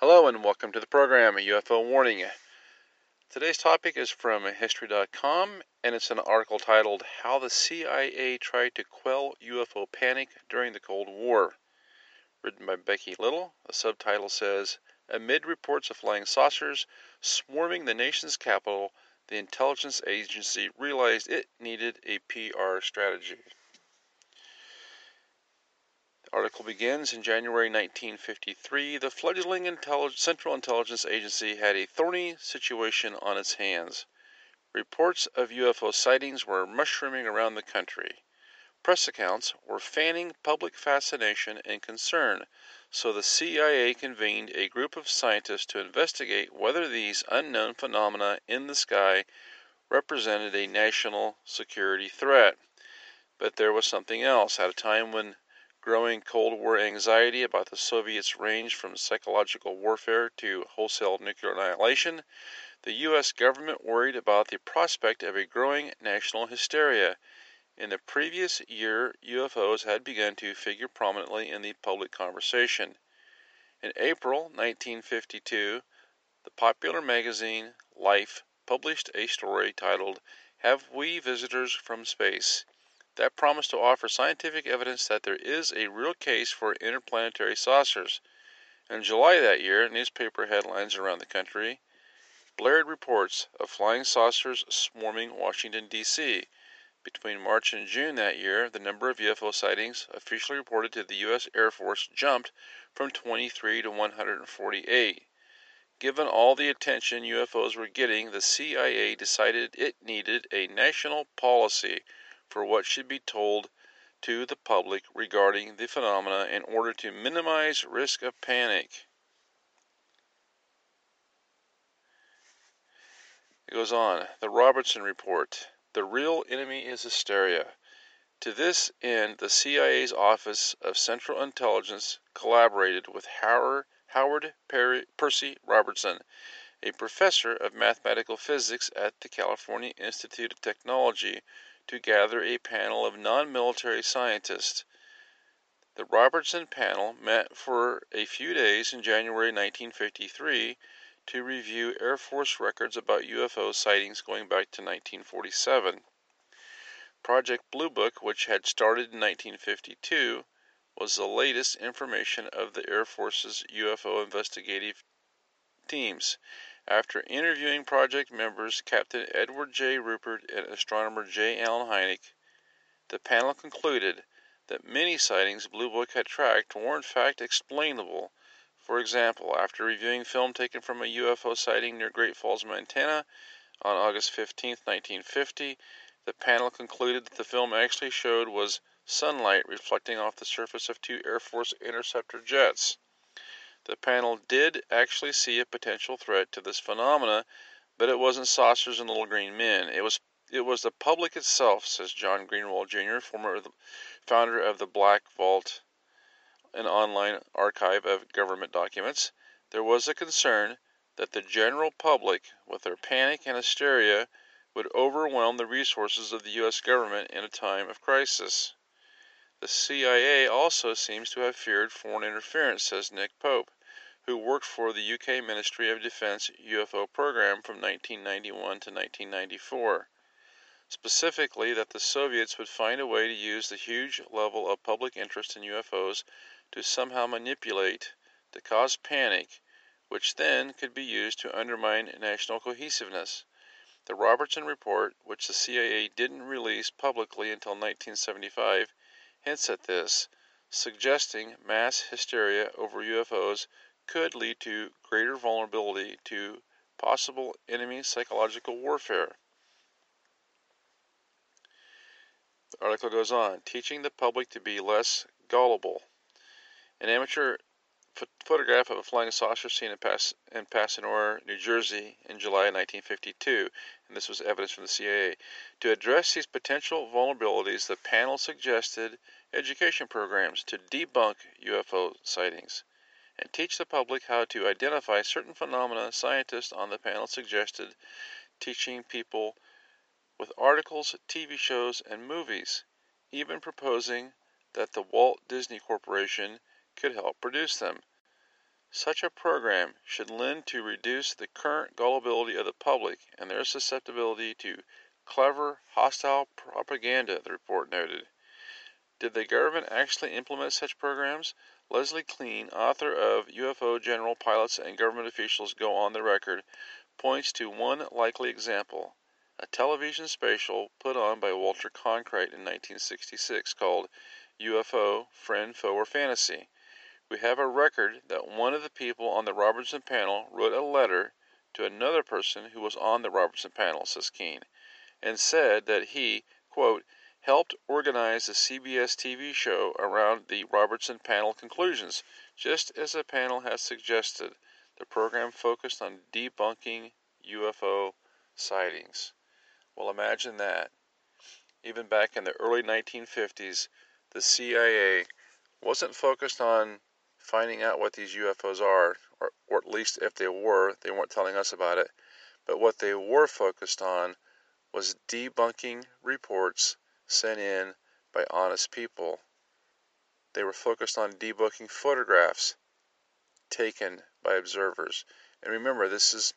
Hello and welcome to the program, a UFO Warning. Today's topic is from History.com and it's an article titled How the CIA Tried to Quell UFO Panic During the Cold War. Written by Becky Little. The subtitle says Amid reports of flying saucers swarming the nation's capital, the intelligence agency realized it needed a PR strategy. Article begins in January 1953. The fledgling Central Intelligence Agency had a thorny situation on its hands. Reports of UFO sightings were mushrooming around the country. Press accounts were fanning public fascination and concern so the CIA convened a group of scientists to investigate whether these unknown phenomena in the sky represented a national security threat. But there was something else. At a time when growing Cold War anxiety about the Soviets ranged from psychological warfare to wholesale nuclear annihilation, the U.S. government worried about the prospect of a growing national hysteria. In the previous year, UFOs had begun to figure prominently in the public conversation. In April 1952, the popular magazine Life published a story titled Have We Visitors from Space? That promised to offer scientific evidence that there is a real case for interplanetary saucers. In July that year, newspaper headlines around the country blared reports of flying saucers swarming Washington, D.C. Between March and June that year, the number of UFO sightings officially reported to the U.S. Air Force jumped from 23 to 148. Given all the attention UFOs were getting, the CIA decided it needed a national policy for what should be told to the public regarding the phenomena in order to minimize risk of panic. It goes on. The Robertson Report. The real enemy is hysteria. To this end, the CIA's Office of Central Intelligence collaborated with Howard Perry, Percy Robertson, a professor of mathematical physics at the California Institute of Technology, to gather a panel of non military scientists. The Robertson panel met for a few days in January 1953 to review Air Force records about UFO sightings going back to 1947. Project Blue Book, which had started in 1952, was the latest information of the Air Force's UFO investigative teams. After interviewing project members Captain Edward J. Ruppelt and astronomer J. Allen Hynek, the panel concluded that many sightings Blue Book had tracked were in fact explainable. For example, after reviewing film taken from a UFO sighting near Great Falls, Montana on August 15, 1950, the panel concluded that the film actually showed was sunlight reflecting off the surface of two Air Force interceptor jets. The panel did actually see a potential threat to this phenomena, but it wasn't saucers and little green men. It was it was the public itself, says John Greenwald Jr., former founder of the Black Vault, an online archive of government documents. There was a concern that the general public, with their panic and hysteria, would overwhelm the resources of the U.S. government in a time of crisis. The CIA also seems to have feared foreign interference, says Nick Pope, who worked for the UK Ministry of Defense UFO program from 1991 to 1994. Specifically, that the Soviets would find a way to use the huge level of public interest in UFOs to somehow manipulate, to cause panic, which then could be used to undermine national cohesiveness. The Robertson Report, which the CIA didn't release publicly until 1975, hints at this, suggesting mass hysteria over UFOs could lead to greater vulnerability to possible enemy psychological warfare. The article goes on teaching the public to be less gullible. An amateur photograph of a flying saucer seen in, Pas- in New Jersey in July 1952, and this was evidence from the CIA. To address these potential vulnerabilities, the panel suggested education programs to debunk UFO sightings and teach the public how to identify certain phenomena. Scientists on the panel suggested teaching people with articles, TV shows, and movies, even proposing that the Walt Disney Corporation could help produce them. Such a program should lend to reduce the current gullibility of the public and their susceptibility to clever, hostile propaganda, the report noted. Did the government actually implement such programs? Leslie Kean, author of UFO General Pilots and Government Officials Go on the Record, points to one likely example a television special put on by Walter Cronkite in 1966 called UFO Friend, Foe, or Fantasy. We have a record that one of the people on the Robertson panel wrote a letter to another person who was on the Robertson panel, says Kean, and said that he, quote, helped organize the CBS TV show around the Robertson panel conclusions, just as the panel had suggested. The program focused on debunking UFO sightings. Well, imagine that. Even back in the early 1950s, the CIA wasn't focused on finding out what these UFOs are, or, or at least if they were, they weren't telling us about it. But what they were focused on was debunking reports sent in by honest people. They were focused on debunking photographs taken by observers. And remember, this is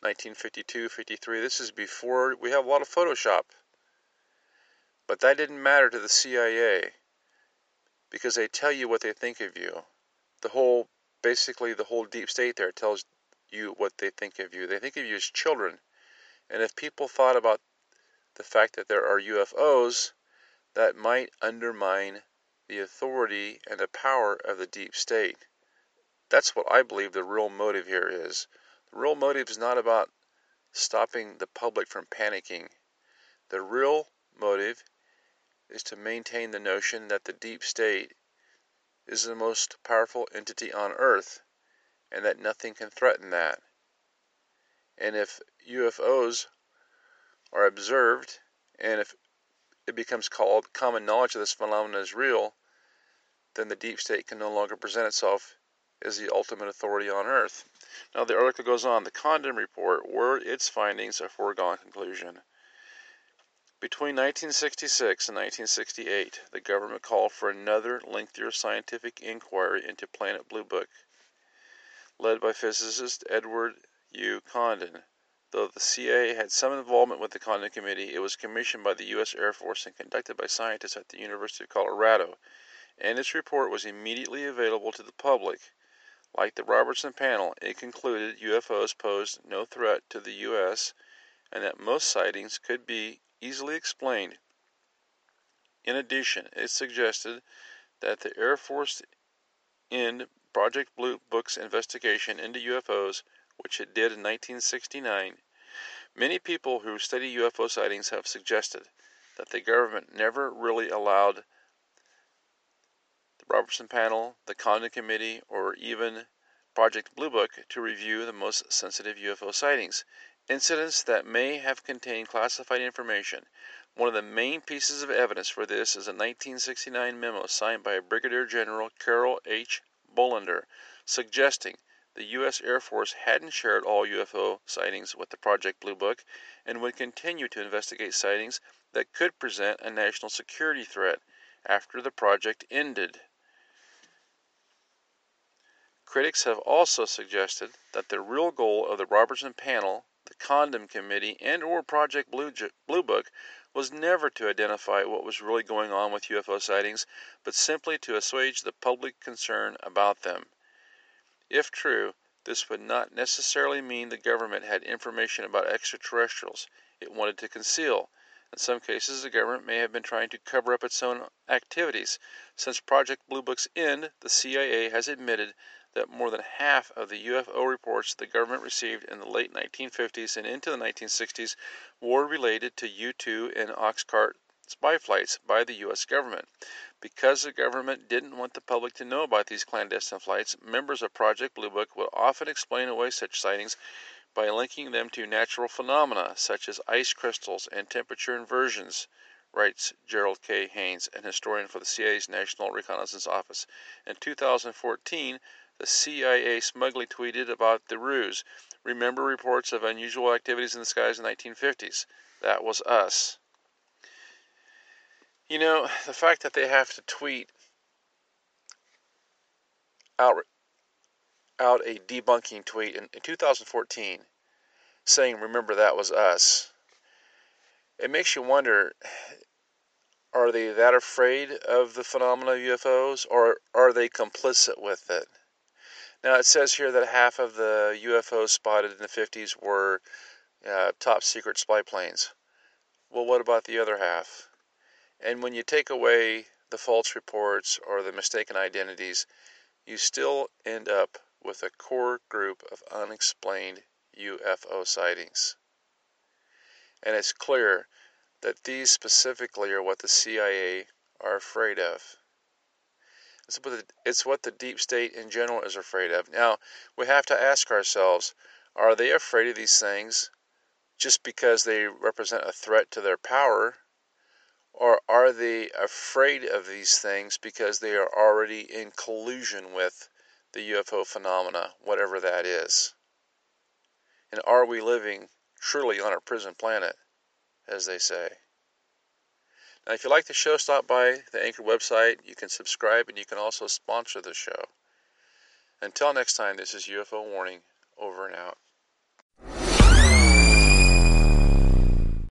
1952, 53. This is before we have a lot of Photoshop. But that didn't matter to the CIA because they tell you what they think of you the whole basically the whole deep state there tells you what they think of you. They think of you as children. And if people thought about the fact that there are UFOs, that might undermine the authority and the power of the deep state. That's what I believe the real motive here is. The real motive is not about stopping the public from panicking. The real motive is to maintain the notion that the deep state is the most powerful entity on earth and that nothing can threaten that. And if UFOs are observed and if it becomes called common knowledge that this phenomenon is real, then the deep state can no longer present itself as the ultimate authority on earth. Now, the article goes on the Condon report were its findings a foregone conclusion. Between 1966 and 1968, the government called for another lengthier scientific inquiry into Planet Blue Book, led by physicist Edward U. Condon. Though the CIA had some involvement with the Condon Committee, it was commissioned by the U.S. Air Force and conducted by scientists at the University of Colorado, and its report was immediately available to the public. Like the Robertson panel, it concluded UFOs posed no threat to the U.S. and that most sightings could be easily explained. In addition, it suggested that the Air Force end Project Blue Book's investigation into UFOs, which it did in 1969. Many people who study UFO sightings have suggested that the government never really allowed the Robertson Panel, the Condon Committee, or even Project Blue Book to review the most sensitive UFO sightings. Incidents that may have contained classified information. One of the main pieces of evidence for this is a 1969 memo signed by Brigadier General Carroll H. Bolender, suggesting the U.S. Air Force hadn't shared all UFO sightings with the Project Blue Book and would continue to investigate sightings that could present a national security threat after the project ended. Critics have also suggested that the real goal of the Robertson panel the Condon Committee and or Project Blue, Blue Book was never to identify what was really going on with UFO sightings, but simply to assuage the public concern about them. If true, this would not necessarily mean the government had information about extraterrestrials it wanted to conceal. In some cases, the government may have been trying to cover up its own activities. Since Project Blue Book's end, the CIA has admitted that more than half of the UFO reports the government received in the late 1950s and into the 1960s were related to U 2 and Oxcart spy flights by the U.S. government. Because the government didn't want the public to know about these clandestine flights, members of Project Blue Book would often explain away such sightings by linking them to natural phenomena such as ice crystals and temperature inversions, writes Gerald K. Haines, an historian for the CIA's National Reconnaissance Office. In 2014, the CIA smugly tweeted about the ruse. Remember reports of unusual activities in the skies in the 1950s? That was us. You know, the fact that they have to tweet out out a debunking tweet in, in 2014 saying, Remember, that was us. It makes you wonder are they that afraid of the phenomena of UFOs or are they complicit with it? Now, it says here that half of the UFOs spotted in the 50s were uh, top secret spy planes. Well, what about the other half? And when you take away the false reports or the mistaken identities, you still end up with a core group of unexplained UFO sightings. And it's clear that these specifically are what the CIA are afraid of. It's what, the, it's what the deep state in general is afraid of. Now, we have to ask ourselves are they afraid of these things just because they represent a threat to their power or are they afraid of these things because they are already in collusion with the UFO phenomena, whatever that is? And are we living truly on a prison planet, as they say? Now, if you like the show, stop by the Anchor website. You can subscribe and you can also sponsor the show. Until next time, this is UFO Warning, over and out.